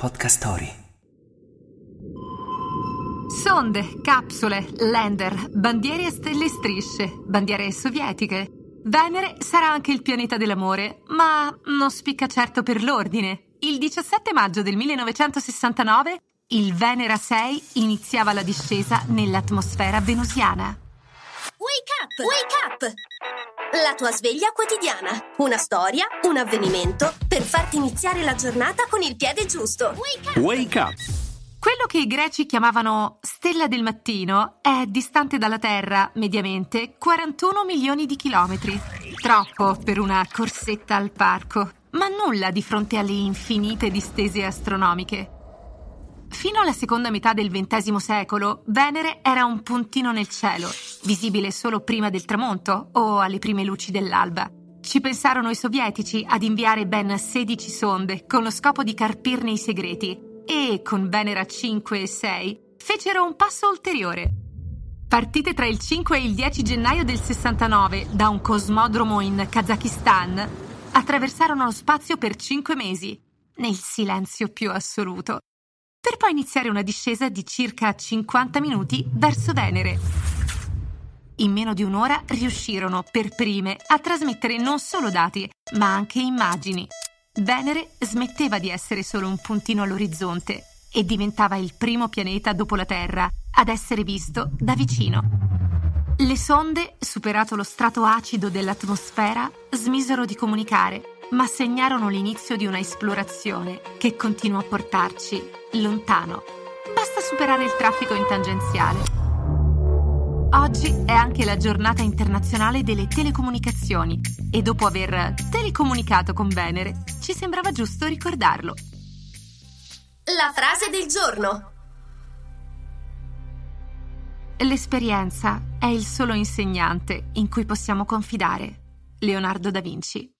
Podcast Story. Sonde, capsule, lander, bandiere a stelle e strisce, bandiere sovietiche. Venere sarà anche il pianeta dell'amore, ma non spicca certo per l'ordine. Il 17 maggio del 1969 il Venera 6 iniziava la discesa nell'atmosfera venusiana. Wake up! Wake up! La tua sveglia quotidiana. Una storia, un avvenimento per farti iniziare la giornata con il piede giusto. Wake up! Wake up! Quello che i greci chiamavano stella del mattino è distante dalla Terra, mediamente, 41 milioni di chilometri. Troppo per una corsetta al parco, ma nulla di fronte alle infinite distese astronomiche. Fino alla seconda metà del XX secolo, Venere era un puntino nel cielo, visibile solo prima del tramonto o alle prime luci dell'alba. Ci pensarono i sovietici ad inviare ben 16 sonde con lo scopo di carpirne i segreti e, con Venera 5 e 6, fecero un passo ulteriore. Partite tra il 5 e il 10 gennaio del 69 da un cosmodromo in Kazakistan, attraversarono lo spazio per 5 mesi, nel silenzio più assoluto per poi iniziare una discesa di circa 50 minuti verso Venere. In meno di un'ora riuscirono per prime a trasmettere non solo dati, ma anche immagini. Venere smetteva di essere solo un puntino all'orizzonte e diventava il primo pianeta dopo la Terra ad essere visto da vicino. Le sonde, superato lo strato acido dell'atmosfera, smisero di comunicare ma segnarono l'inizio di una esplorazione che continua a portarci lontano. Basta superare il traffico in tangenziale. Oggi è anche la giornata internazionale delle telecomunicazioni e dopo aver telecomunicato con Venere ci sembrava giusto ricordarlo. La frase del giorno. L'esperienza è il solo insegnante in cui possiamo confidare. Leonardo da Vinci